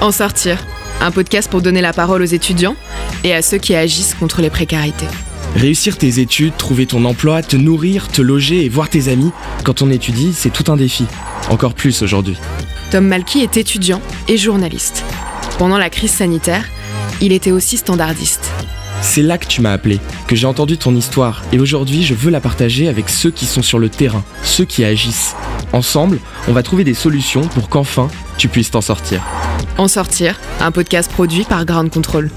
En sortir, un podcast pour donner la parole aux étudiants et à ceux qui agissent contre les précarités. Réussir tes études, trouver ton emploi, te nourrir, te loger et voir tes amis, quand on étudie, c'est tout un défi. Encore plus aujourd'hui. Tom Malky est étudiant et journaliste. Pendant la crise sanitaire, il était aussi standardiste. C'est là que tu m'as appelé, que j'ai entendu ton histoire, et aujourd'hui je veux la partager avec ceux qui sont sur le terrain, ceux qui agissent. Ensemble, on va trouver des solutions pour qu'enfin tu puisses t'en sortir. En sortir, un podcast produit par Ground Control.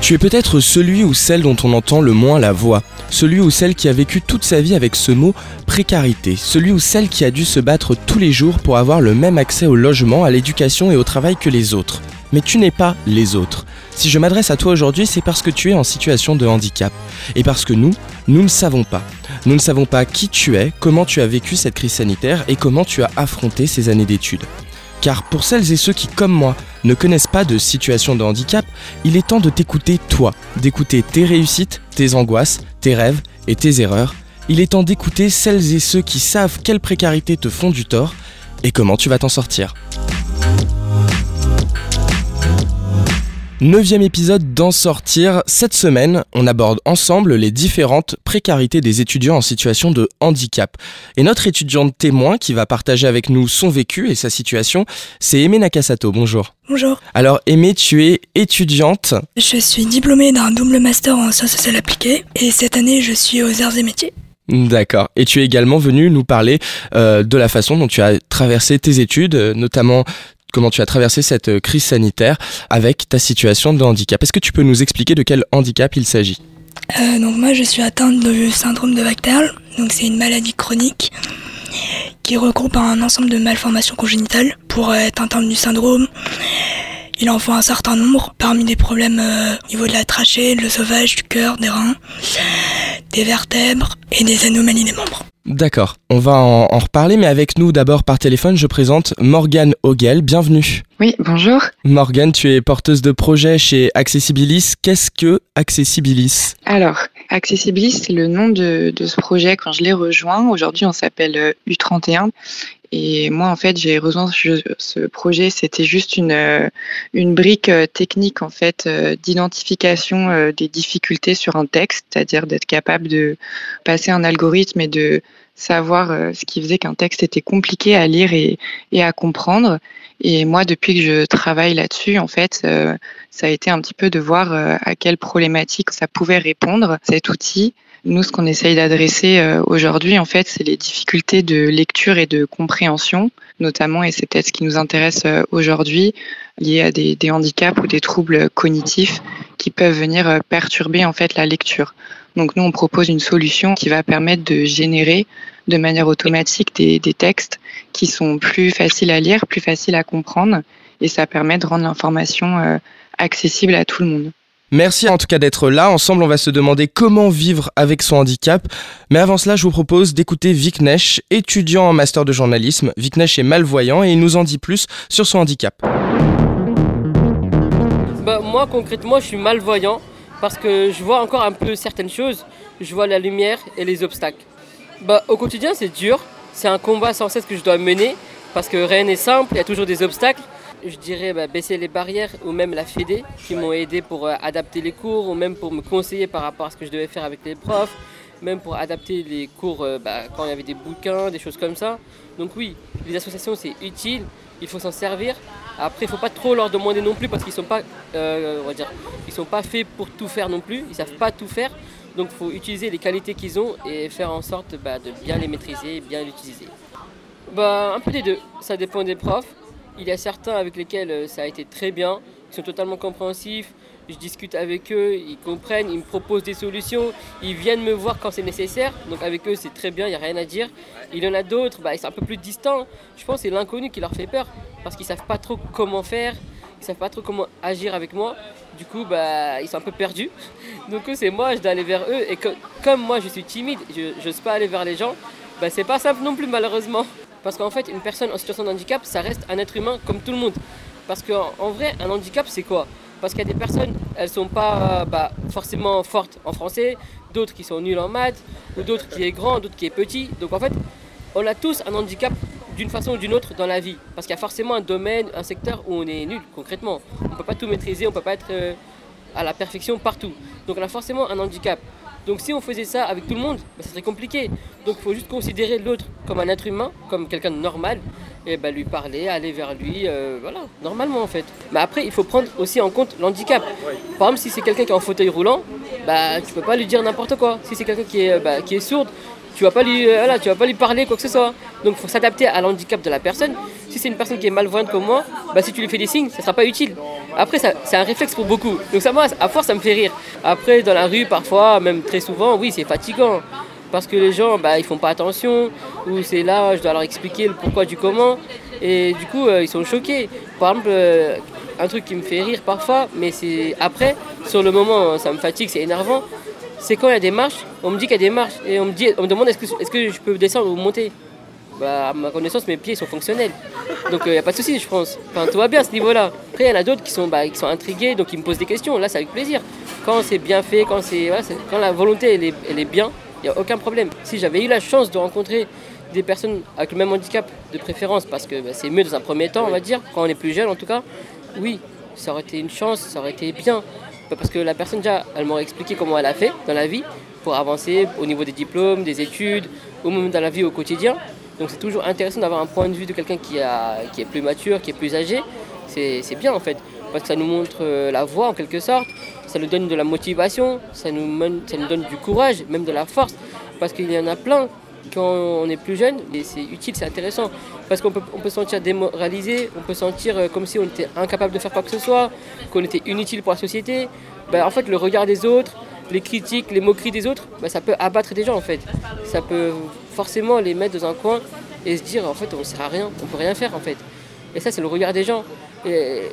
Tu es peut-être celui ou celle dont on entend le moins la voix, celui ou celle qui a vécu toute sa vie avec ce mot précarité, celui ou celle qui a dû se battre tous les jours pour avoir le même accès au logement, à l'éducation et au travail que les autres. Mais tu n'es pas les autres. Si je m'adresse à toi aujourd'hui, c'est parce que tu es en situation de handicap. Et parce que nous, nous ne savons pas. Nous ne savons pas qui tu es, comment tu as vécu cette crise sanitaire et comment tu as affronté ces années d'études. Car pour celles et ceux qui, comme moi, ne connaissent pas de situation de handicap, il est temps de t'écouter toi, d'écouter tes réussites, tes angoisses, tes rêves et tes erreurs. Il est temps d'écouter celles et ceux qui savent quelles précarités te font du tort et comment tu vas t'en sortir. Neuvième épisode d'en sortir. Cette semaine, on aborde ensemble les différentes précarités des étudiants en situation de handicap. Et notre étudiante témoin qui va partager avec nous son vécu et sa situation, c'est Aimé Nakasato. Bonjour. Bonjour. Alors Aimé, tu es étudiante. Je suis diplômée d'un double master en sciences sociales appliquées et cette année je suis aux arts et métiers. D'accord. Et tu es également venu nous parler euh, de la façon dont tu as traversé tes études, euh, notamment comment tu as traversé cette euh, crise sanitaire avec ta situation de handicap. Est-ce que tu peux nous expliquer de quel handicap il s'agit? Euh, Donc moi je suis atteinte du syndrome de Bacterl, donc c'est une maladie chronique qui regroupe un ensemble de malformations congénitales. Pour être atteinte du syndrome, il en faut un certain nombre, parmi des problèmes euh, au niveau de la trachée, le sauvage, du cœur, des reins, des vertèbres et des anomalies des membres. D'accord, on va en, en, reparler, mais avec nous d'abord par téléphone, je présente Morgane Hogel. Bienvenue. Oui, bonjour. Morgane, tu es porteuse de projet chez Accessibilis. Qu'est-ce que Accessibilis? Alors, Accessibilis, c'est le nom de, de, ce projet quand je l'ai rejoint. Aujourd'hui, on s'appelle U31. Et moi, en fait, j'ai rejoint ce projet. C'était juste une, une brique technique, en fait, d'identification des difficultés sur un texte, c'est-à-dire d'être capable de passer un algorithme et de savoir ce qui faisait qu'un texte était compliqué à lire et, et, à comprendre. Et moi, depuis que je travaille là-dessus, en fait, ça a été un petit peu de voir à quelle problématique ça pouvait répondre, cet outil. Nous, ce qu'on essaye d'adresser aujourd'hui, en fait, c'est les difficultés de lecture et de compréhension, notamment, et c'est peut-être ce qui nous intéresse aujourd'hui, liées à des, des, handicaps ou des troubles cognitifs qui peuvent venir perturber en fait la lecture. Donc nous, on propose une solution qui va permettre de générer de manière automatique des, des textes qui sont plus faciles à lire, plus faciles à comprendre, et ça permet de rendre l'information accessible à tout le monde. Merci en tout cas d'être là. Ensemble, on va se demander comment vivre avec son handicap. Mais avant cela, je vous propose d'écouter Viknesh, étudiant en master de journalisme. Viknesh est malvoyant et il nous en dit plus sur son handicap. Bah, moi, concrètement, je suis malvoyant parce que je vois encore un peu certaines choses. Je vois la lumière et les obstacles. Bah, au quotidien, c'est dur. C'est un combat sans cesse que je dois mener parce que rien n'est simple, il y a toujours des obstacles je dirais bah, baisser les barrières ou même la FEDE qui m'ont aidé pour euh, adapter les cours ou même pour me conseiller par rapport à ce que je devais faire avec les profs, même pour adapter les cours euh, bah, quand il y avait des bouquins, des choses comme ça. Donc oui, les associations c'est utile, il faut s'en servir. Après, il ne faut pas trop leur demander non plus parce qu'ils ne sont, pas, euh, on va dire, ils sont pas faits pour tout faire non plus, ils ne savent pas tout faire. Donc il faut utiliser les qualités qu'ils ont et faire en sorte bah, de bien les maîtriser, bien l'utiliser. Bah, un peu des deux, ça dépend des profs. Il y a certains avec lesquels ça a été très bien, ils sont totalement compréhensifs, je discute avec eux, ils comprennent, ils me proposent des solutions, ils viennent me voir quand c'est nécessaire, donc avec eux c'est très bien, il n'y a rien à dire. Il y en a d'autres, bah, ils sont un peu plus distants, je pense que c'est l'inconnu qui leur fait peur, parce qu'ils ne savent pas trop comment faire, ils ne savent pas trop comment agir avec moi, du coup bah, ils sont un peu perdus. Donc c'est moi, je dois aller vers eux, et que, comme moi je suis timide, je n'ose pas aller vers les gens, bah, c'est pas simple non plus malheureusement. Parce qu'en fait, une personne en situation de handicap, ça reste un être humain comme tout le monde. Parce qu'en en vrai, un handicap, c'est quoi? Parce qu'il y a des personnes, elles sont pas bah, forcément fortes en français, d'autres qui sont nuls en maths, ou d'autres qui est grand, d'autres qui est petit. Donc en fait, on a tous un handicap d'une façon ou d'une autre dans la vie. Parce qu'il y a forcément un domaine, un secteur où on est nul concrètement. On ne peut pas tout maîtriser, on ne peut pas être euh, à la perfection partout. Donc on a forcément un handicap. Donc si on faisait ça avec tout le monde, bah, ça serait compliqué. Donc il faut juste considérer l'autre comme un être humain, comme quelqu'un de normal, et bah, lui parler, aller vers lui, euh, voilà, normalement en fait. Mais après, il faut prendre aussi en compte l'handicap. Par exemple, si c'est quelqu'un qui est en fauteuil roulant, bah tu peux pas lui dire n'importe quoi. Si c'est quelqu'un qui est, bah, qui est sourde, tu vas pas lui, euh, vas pas lui parler quoi que ce soit. Donc il faut s'adapter à l'handicap de la personne. Si c'est une personne qui est malvoyante comme moi, bah, si tu lui fais des signes, ça sera pas utile. Après, c'est un réflexe pour beaucoup. Donc ça, moi, à force, ça me fait rire. Après, dans la rue, parfois, même très souvent, oui, c'est fatigant. Parce que les gens, bah, ils font pas attention. Ou c'est là, je dois leur expliquer le pourquoi du comment. Et du coup, euh, ils sont choqués. Par exemple, euh, un truc qui me fait rire parfois, mais c'est après, sur le moment, ça me fatigue, c'est énervant c'est quand il y a des marches, on me dit qu'il y a des marches et on me, dit, on demande est-ce est que je peux descendre ou monter? Bah, à ma connaissance, mes pieds sont fonctionnels. Donc il euh, n'y a pas de souci, je pense. Enfin, tout va bien à ce niveau-là. Après, il y en a d'autres qui sont, bah, sont intrigués, donc ils me posent des questions. Là, c'est avec plaisir. Quand c'est bien fait, quand, c'est, quand la volonté elle est, elle est bien, il n'y a aucun problème. Si j'avais eu la chance de rencontrer des personnes avec le même handicap de préférence, parce que bah, c'est mieux dans un premier temps, on va dire, quand on est plus jeune en tout cas, oui, ça aurait été une chance, ça aurait été bien. Parce que la personne, déjà, elle m'aurait expliqué comment elle a fait dans la vie pour avancer au niveau des diplômes, des études, ou même dans la vie au quotidien. Donc c'est toujours intéressant d'avoir un point de vue de quelqu'un qui, est plus mature, qui est plus âgé. C'est bien en fait, parce que ça nous montre euh, la voie en quelque sorte, ça nous donne de la motivation, ça nous, donne du courage, même de la force, parce qu'il y en a plein. Quand on est plus jeune, et c'est utile, c'est intéressant, parce qu'on peut, on peut se sentir démoralisé, on peut sentir euh, comme si on était incapable de faire quoi que ce soit, qu'on était inutile pour la société. Ben, en fait, le regard des autres, les critiques, les moqueries des autres, ben, ça peut abattre des gens en fait. Ça peut forcément les mettre dans un coin et se dire en fait on ne sert à rien, on peut rien faire en fait. Et ça c'est le regard des gens.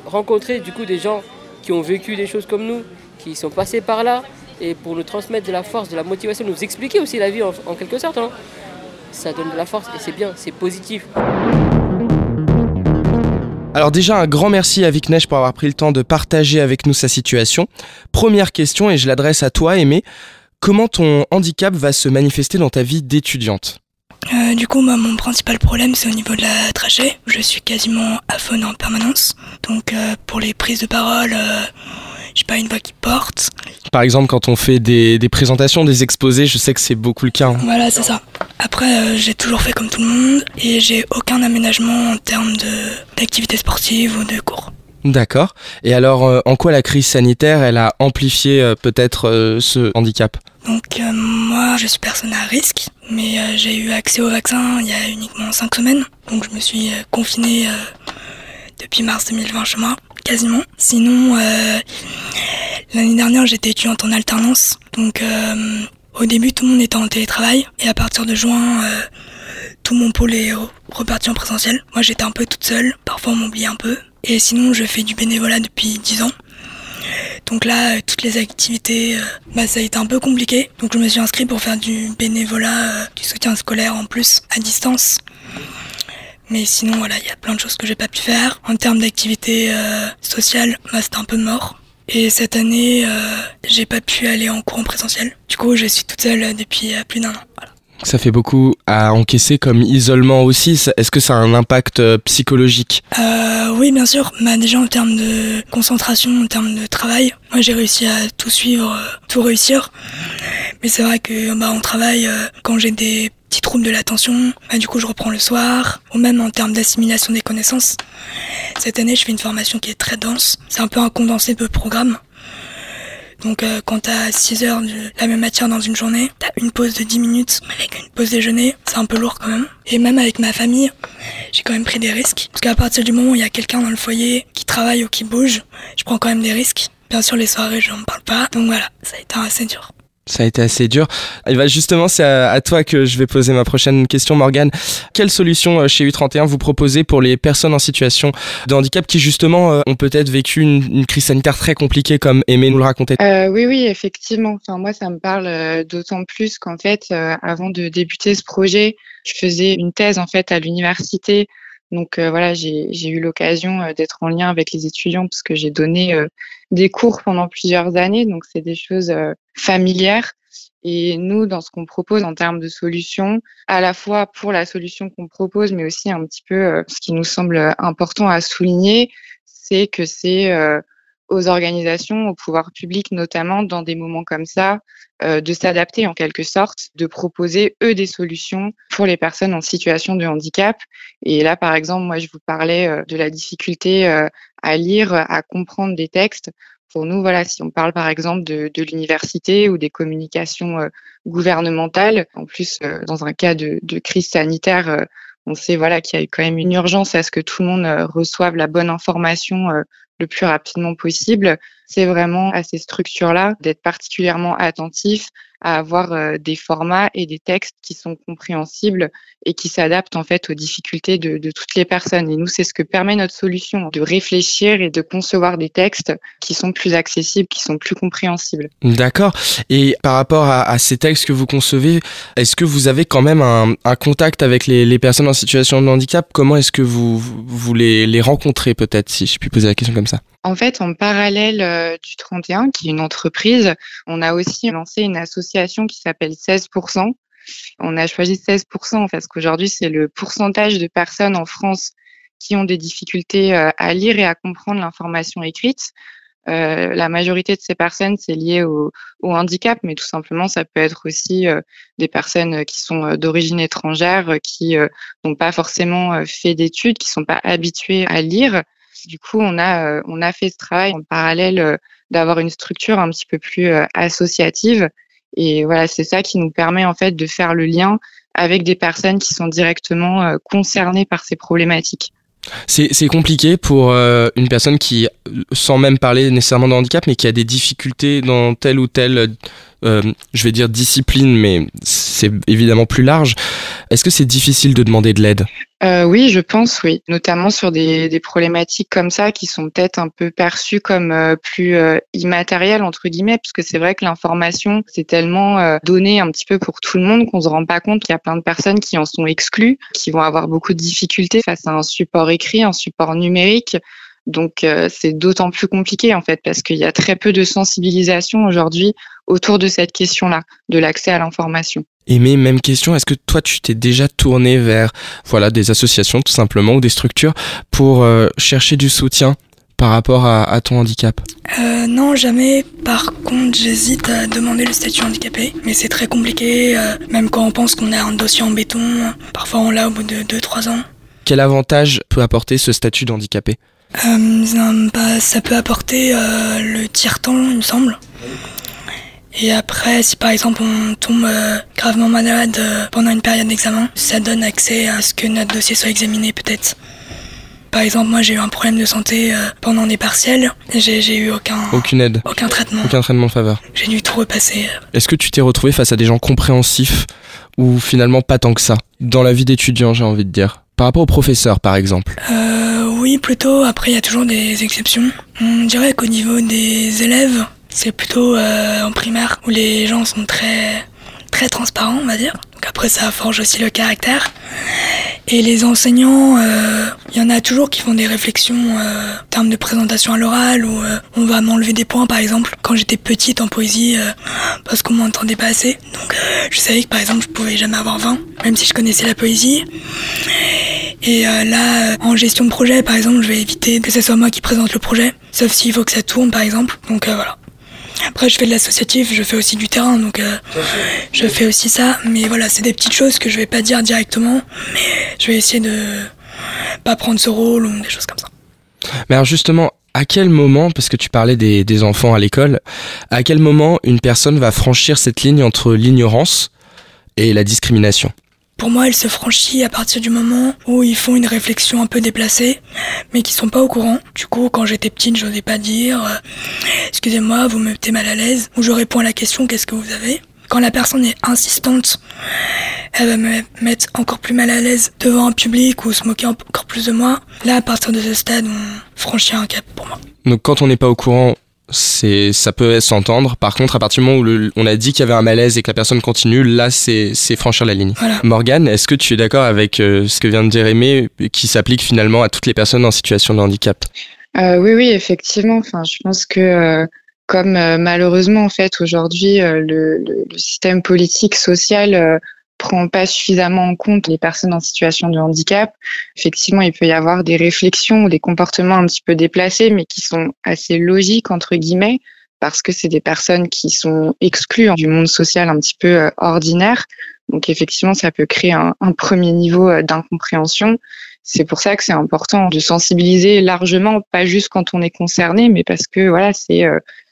Rencontrer du coup des gens qui ont vécu des choses comme nous, qui sont passés par là, et pour nous transmettre de la force, de la motivation, nous expliquer aussi la vie en, quelque sorte. Hein. Ça donne de la force et c'est bien, c'est positif. Alors déjà un grand merci à Vic Neige pour avoir pris le temps de partager avec nous sa situation. Première question et je l'adresse à toi Aimé. Comment ton handicap va se manifester dans ta vie d'étudiante? Euh, du coup, mon principal problème, c'est au niveau de la trachée. Je suis quasiment aphone en permanence. Donc, euh, pour les prises de parole, euh, pas une voix qui porte. Par exemple, quand on fait des, présentations, des exposés, je sais que c'est beaucoup le cas. Hein. Voilà, c'est ça. Après, euh, j'ai toujours fait comme tout le monde et j'ai aucun aménagement en termes d'activité sportive ou de cours. D'accord. Et alors, euh, en quoi la crise sanitaire, elle a amplifié euh, peut-être ce handicap? Donc, moi, je suis personne à risque, mais j'ai eu accès au vaccin il y a uniquement 5 semaines. Donc, je me suis confinée depuis mars 2020 chez moi quasiment. Sinon, euh, l'année dernière, j'étais étudiante en alternance. Donc, euh, au début, tout le monde était en télétravail. Et à partir de juin, euh, tout mon pôle est reparti en présentiel. Moi, j'étais un peu toute seule. Parfois, on m'oubliait un peu. Et sinon, je fais du bénévolat depuis 10 ans. Donc là, toutes les activités, bah, ça a été un peu compliqué. Donc je me suis inscrite pour faire du bénévolat, du soutien scolaire en plus, à distance. Mais sinon, voilà, il y a plein de choses que j'ai pas pu faire. En termes d'activité euh, sociale, bah, c'était un peu mort. Et cette année, euh, j'ai pas pu aller en cours en présentiel. Du coup, je suis toute seule depuis euh, plus d'un an. Voilà. Ça fait beaucoup à encaisser comme isolement aussi. Est-ce que ça a un impact euh, psychologique? Euh, Oui, bien sûr. Bah, déjà en termes de concentration, en termes de travail, moi j'ai réussi à tout suivre, tout réussir. Mais c'est vrai que bah, on travaille quand j'ai des petits troubles de l'attention, bah, du coup je reprends le soir. Ou même en termes d'assimilation des connaissances. Cette année, je fais une formation qui est très dense. C'est un peu un condensé de programme. Donc euh, quand t'as 6 heures de la même matière dans une journée, t'as une pause de 10 minutes avec une pause déjeuner, c'est un peu lourd quand même. Et même avec ma famille, j'ai quand même pris des risques. Parce qu'à partir du moment où il y a quelqu'un dans le foyer qui travaille ou qui bouge, je prends quand même des risques. Bien sûr les soirées je n'en parle pas. Donc voilà, ça a été assez dur. Ça a été assez dur. Et bah justement, c'est à, toi que je vais poser ma prochaine question, Morgane. Quelle solution euh, chez U31 vous proposez pour les personnes en situation de handicap qui justement euh, ont peut-être vécu une, crise sanitaire très compliquée, comme Aimé nous le racontait? Euh, Oui, oui, effectivement. Enfin, moi, ça me parle d'autant plus qu'en fait, avant de débuter ce projet, je faisais une thèse en fait à l'université donc voilà, j'ai eu l'occasion d'être en lien avec les étudiants parce que j'ai donné des cours pendant plusieurs années, donc c'est des choses familières. Et nous, dans ce qu'on propose en termes de solutions, à la fois pour la solution qu'on propose, mais aussi un petit peu ce qui nous semble important à souligner, c'est que c'est aux organisations, au pouvoir public notamment, dans des moments comme ça, euh, de s'adapter en quelque sorte, de proposer eux des solutions pour les personnes en situation de handicap. Et là, par exemple, moi, je vous parlais euh, de la difficulté euh, à lire, à comprendre des textes. Pour nous, voilà, si on parle par exemple de, de l'université ou des communications gouvernementales, en plus dans un cas de, de crise sanitaire, on sait voilà qu'il y a eu quand même une urgence à ce que tout le monde reçoive la bonne information le plus rapidement possible. C'est vraiment à ces structures-là d'être particulièrement attentif à avoir euh, des formats et des textes qui sont compréhensibles et qui s'adaptent en fait aux difficultés de, toutes les personnes. Et nous, c'est ce que permet notre solution, de réfléchir et de concevoir des textes qui sont plus accessibles, qui sont plus compréhensibles. D'accord. Et par rapport à, ces textes que vous concevez, est-ce que vous avez quand même un, contact avec les, personnes en situation de handicap? Comment est-ce que vous, vous les rencontrez peut-être, si je puis poser la question comme ça? En fait, en parallèle euh, du 31, qui est une entreprise, on a aussi lancé une association qui s'appelle 16%. On a choisi 16% parce qu'aujourd'hui, c'est le pourcentage de personnes en France qui ont des difficultés euh, à lire et à comprendre l'information écrite. Euh, la majorité de ces personnes, c'est lié au, au, handicap, mais tout simplement, ça peut être aussi euh, des personnes qui sont d'origine étrangère, qui n'ont pas forcément fait d'études, qui sont pas habituées à lire du coup, on a, euh, on a fait ce travail en parallèle euh, d'avoir une structure un petit peu plus euh, associative. Et voilà, c'est ça qui nous permet en fait de faire le lien avec des personnes qui sont directement concernées par ces problématiques. C'est compliqué pour une personne qui, sans même parler nécessairement de handicap, mais qui a des difficultés dans telle ou telle, je vais dire discipline, mais c'est évidemment plus large. Est-ce que c'est difficile de demander de l'aide? Euh, oui, je pense, oui. Notamment sur des, problématiques comme ça qui sont peut-être un peu perçues comme euh, plus euh, immatérielles, entre guillemets, puisque c'est vrai que l'information, c'est tellement euh, donné un petit peu pour tout le monde qu'on se rend pas compte qu'il y a plein de personnes qui en sont exclues, qui vont avoir beaucoup de difficultés face à un support écrit, un support numérique. Donc euh, c'est d'autant plus compliqué en fait parce qu'il y a très peu de sensibilisation aujourd'hui autour de cette question-là, de l'accès à l'information. Et mais même question, est-ce que toi tu t'es déjà tourné vers voilà des associations tout simplement ou des structures pour euh, chercher du soutien par rapport à, à ton handicap? Euh, Non, jamais. Par contre, j'hésite à demander le statut handicapé, mais c'est très compliqué. Euh, même quand on pense qu'on a un dossier en béton, parfois on l'a au bout de 2-3 ans. Quel avantage peut apporter ce statut d'handicapé? Euh, bah, ça peut apporter euh, le tire-temps, il me semble. Et après, si par exemple on tombe euh, gravement malade euh, pendant une période d'examen, ça donne accès à ce que notre dossier soit examiné peut-être. Par exemple, moi j'ai eu un problème de santé euh, pendant des partiels j'ai eu aucun, Aucune aide. aucun traitement. Aucun traitement de faveur. J'ai dû tout repasser. Est-ce que tu t'es retrouvé face à des gens compréhensifs ou finalement pas tant que ça Dans la vie d'étudiant, j'ai envie de dire? Par rapport aux professeurs, par exemple euh, Oui, plutôt. Après, il y a toujours des exceptions. On dirait qu'au niveau des élèves, c'est plutôt euh, en primaire où les gens sont très très transparents, on va dire. Donc après, ça forge aussi le caractère. Et les enseignants, il euh, y en a toujours qui font des réflexions euh, en termes de présentation à l'oral ou euh, on va m'enlever des points par exemple quand j'étais petite en poésie parce qu'on m'entendait pas assez. Donc je savais que par exemple je pouvais jamais avoir 20 même si je connaissais la poésie. Et là, en gestion de projet par exemple, je vais éviter que ce soit moi qui présente le projet, sauf s'il faut que ça tourne par exemple. Donc voilà. Après, je fais de l'associatif, je fais aussi du terrain, donc euh, je fais aussi ça. Mais voilà, c'est des petites choses que je vais pas dire directement, mais je vais essayer de pas prendre ce rôle ou des choses comme ça. Mais alors justement, à quel moment, parce que tu parlais des, des enfants à l'école, à quel moment une personne va franchir cette ligne entre l'ignorance et la discrimination? Pour moi, elle se franchit à partir du moment où ils font une réflexion un peu déplacée, mais qui sont pas au courant. Du coup, quand j'étais petite, j'osais pas dire euh, excusez-moi, vous me mettez mal à l'aise, ou je réponds à la question qu'est-ce que vous avez? Quand la personne est insistante, elle va me mettre encore plus mal à l'aise devant un public ou se moquer encore plus de moi. Là, à partir de ce stade, on franchit un cap pour moi. Donc quand on n'est pas au courant, c'est ça peut s'entendre. Par contre, à partir du moment où le, on a dit qu'il y avait un malaise et que la personne continue, là, c'est franchir la ligne. Voilà. Morgane, est-ce que tu es d'accord avec euh, ce que vient de dire Aimé, qui s'applique finalement à toutes les personnes en situation de handicap? Euh, Oui, oui, effectivement. Enfin, je pense que euh, comme malheureusement en fait aujourd'hui le, le, système politique social prend pas suffisamment en compte les personnes en situation de handicap. Effectivement, il peut y avoir des réflexions ou des comportements un petit peu déplacés, mais qui sont assez logiques entre guillemets, parce que c'est des personnes qui sont exclues du monde social un petit peu ordinaire. Donc effectivement, ça peut créer un, un premier niveau d'incompréhension. C'est pour ça que c'est important de sensibiliser largement, pas juste quand on est concerné, mais parce que voilà, c'est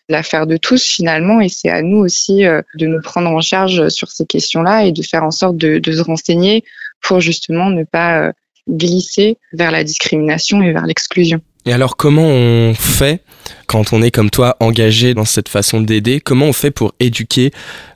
l'affaire de tous finalement et c'est à nous aussi euh, de nous prendre en charge sur ces questions-là et de faire en sorte de, de se renseigner pour justement ne pas euh, glisser vers la discrimination et vers l'exclusion. Et alors comment on fait quand on est comme toi engagé dans cette façon d'aider? Comment on fait pour éduquer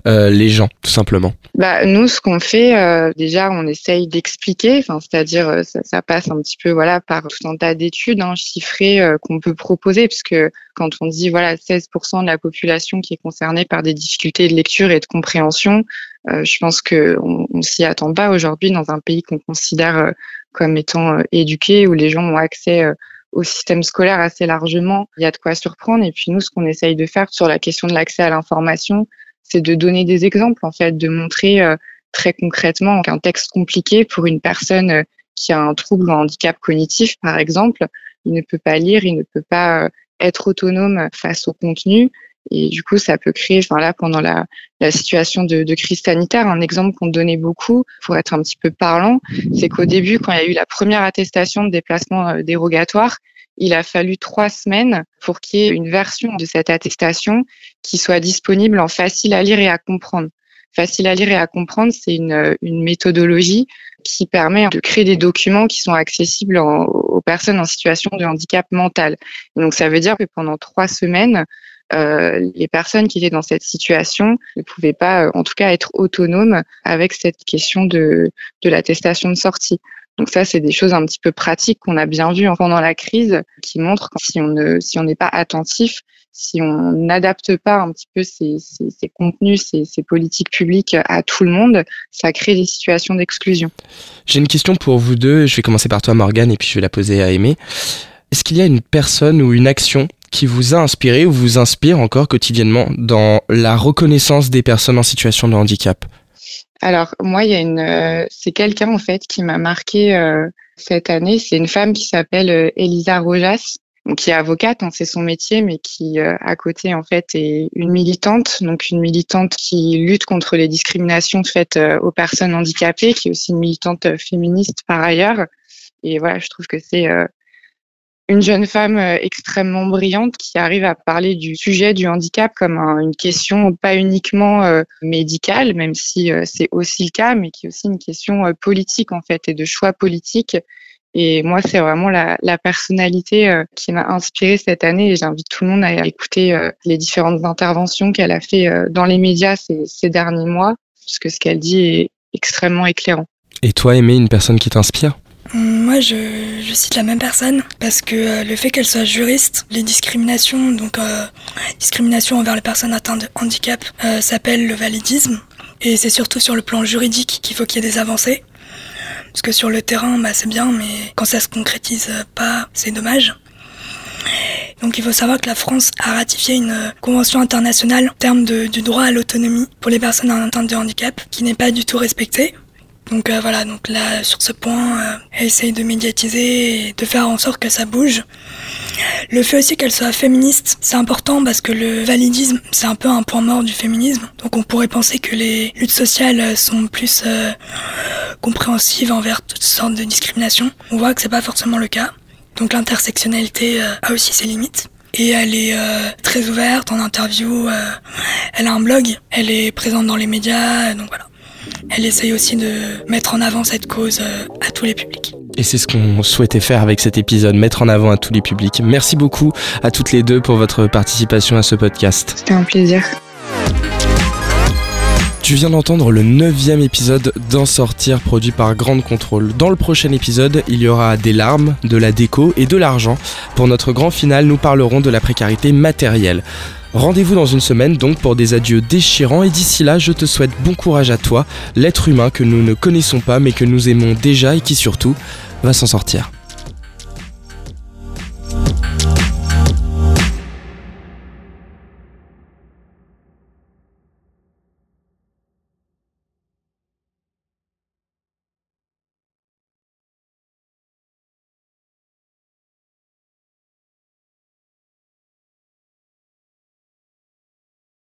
euh, les gens tout simplement? Bah, Nous, ce qu'on fait, euh, déjà, on essaye d'expliquer, c'est-à-dire euh, ça, passe un petit peu voilà, par tout un tas d'études hein, chiffrées qu'on peut proposer, parce que quand on dit voilà 16% de la population qui est concernée par des difficultés de lecture et de compréhension, je pense qu'on ne s'y attend pas aujourd'hui dans un pays qu'on considère comme étant éduqué, où les gens ont accès au système scolaire assez largement. Il y a de quoi surprendre. Et puis nous, ce qu'on essaye de faire sur la question de l'accès à l'information, c'est de donner des exemples, en fait, de montrer euh, très concrètement qu'un texte compliqué pour une personne euh, qui a un trouble ou un handicap cognitif, par exemple, il ne peut pas lire, il ne peut pas euh, être autonome face au contenu. Et du coup, ça peut créer, enfin là, pendant la, situation de, crise sanitaire, un exemple qu'on donnait beaucoup pour être un petit peu parlant, c'est qu'au début, quand il y a eu la première attestation de déplacement euh, dérogatoire, il a fallu trois semaines pour qu'il y ait une version de cette attestation qui soit disponible en facile à lire et à comprendre. Facile à lire et à comprendre, c'est une méthodologie qui permet de créer des documents qui sont accessibles aux personnes en situation de handicap mental. donc ça veut dire que pendant trois semaines, euh, les personnes qui étaient dans cette situation ne pouvaient pas, euh, en tout cas, être autonomes avec cette question de, de l'attestation de sortie. Donc ça, c'est des choses un petit peu pratiques qu'on a bien vues pendant la crise, qui montrent que si on ne, si on n'est pas attentif, si on n'adapte pas un petit peu ces, ces, contenus, ces, ces, politiques publiques à tout le monde, ça crée des situations d'exclusion. J'ai une question pour vous deux. Je vais commencer par toi, Morgane, et puis je vais la poser à Aimé. Est-ce qu'il y a une personne ou une action qui vous a inspiré ou vous inspire encore quotidiennement dans la reconnaissance des personnes en situation de handicap Alors moi, il y a une, euh, c'est quelqu'un en fait qui m'a marqué euh, cette année. C'est une femme qui s'appelle euh, Elisa Rojas, qui est avocate, hein, c'est son métier, mais qui à côté en fait est une militante, donc une militante qui lutte contre les discriminations faites aux personnes handicapées, qui est aussi une militante féministe par ailleurs. Et voilà, je trouve que c'est une jeune femme euh, extrêmement brillante qui arrive à parler du sujet du handicap comme une question pas uniquement euh, médicale, même si euh, c'est aussi le cas, mais qui est aussi une question politique en fait et de choix politique. Et moi, c'est vraiment la, personnalité qui m'a inspirée cette année et j'invite tout le monde à écouter les différentes interventions qu'elle a fait dans les médias ces, ces derniers mois, puisque ce qu'elle dit est extrêmement éclairant. Et toi, Aimé, une personne qui t'inspire? Moi, je, je, cite la même personne parce que euh, le fait qu'elle soit juriste, les discriminations, donc euh, discrimination envers les personnes atteintes de handicap, euh, s'appelle le validisme. Et c'est surtout sur le plan juridique qu'il faut qu'il y ait des avancées. Parce que sur le terrain, bah, c'est bien, mais quand ça se concrétise pas, c'est dommage. Donc il faut savoir que la France a ratifié une convention internationale en termes de, du droit à l'autonomie pour les personnes atteintes de handicap qui n'est pas du tout respectée. Donc euh, voilà, donc là sur ce point, euh, elle essaye de médiatiser et de faire en sorte que ça bouge. Le fait aussi qu'elle soit féministe, c'est important parce que le validisme, c'est un peu un point mort du féminisme. Donc on pourrait penser que les luttes sociales sont plus euh, compréhensives envers toutes sortes de discriminations. On voit que c'est pas forcément le cas. Donc l'intersectionnalité a aussi ses limites. Et elle est très ouverte en interview. elle a un blog. Elle est présente dans les médias. Donc voilà elle essaye aussi de mettre en avant cette cause euh, à tous les publics. Et c'est ce qu'on souhaitait faire avec cet épisode, mettre en avant à tous les publics. Merci beaucoup à toutes les deux pour votre participation à ce podcast. C'était un plaisir. Tu viens d'entendre le neuvième épisode d'En sortir produit par Grande Contrôle. Dans le prochain épisode, il y aura des larmes, de la déco et de l'argent. Pour notre grand final, nous parlerons de la précarité matérielle. Rendez-vous dans une semaine donc pour des adieux déchirants et d'ici là je te souhaite bon courage à toi, l'être humain que nous ne connaissons pas mais que nous aimons déjà et qui surtout va s'en sortir.